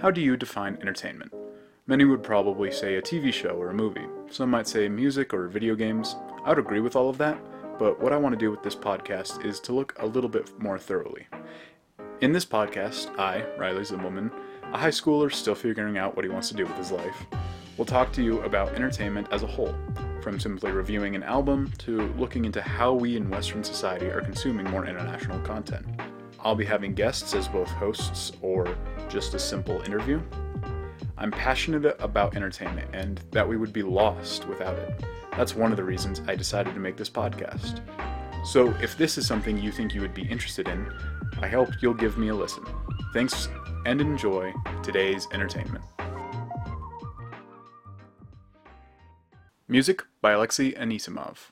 How do you define entertainment? Many would probably say a TV show or a movie. Some might say music or video games. I would agree with all of that, but what I want to do with this podcast is to look a little bit more thoroughly. In this podcast, I, Riley Zimmelman, a high schooler still figuring out what he wants to do with his life, will talk to you about entertainment as a whole, from simply reviewing an album to looking into how we in Western society are consuming more international content. I'll be having guests as both hosts or just a simple interview. I'm passionate about entertainment and that we would be lost without it. That's one of the reasons I decided to make this podcast. So, if this is something you think you would be interested in, I hope you'll give me a listen. Thanks and enjoy today's entertainment. Music by Alexei Anisimov.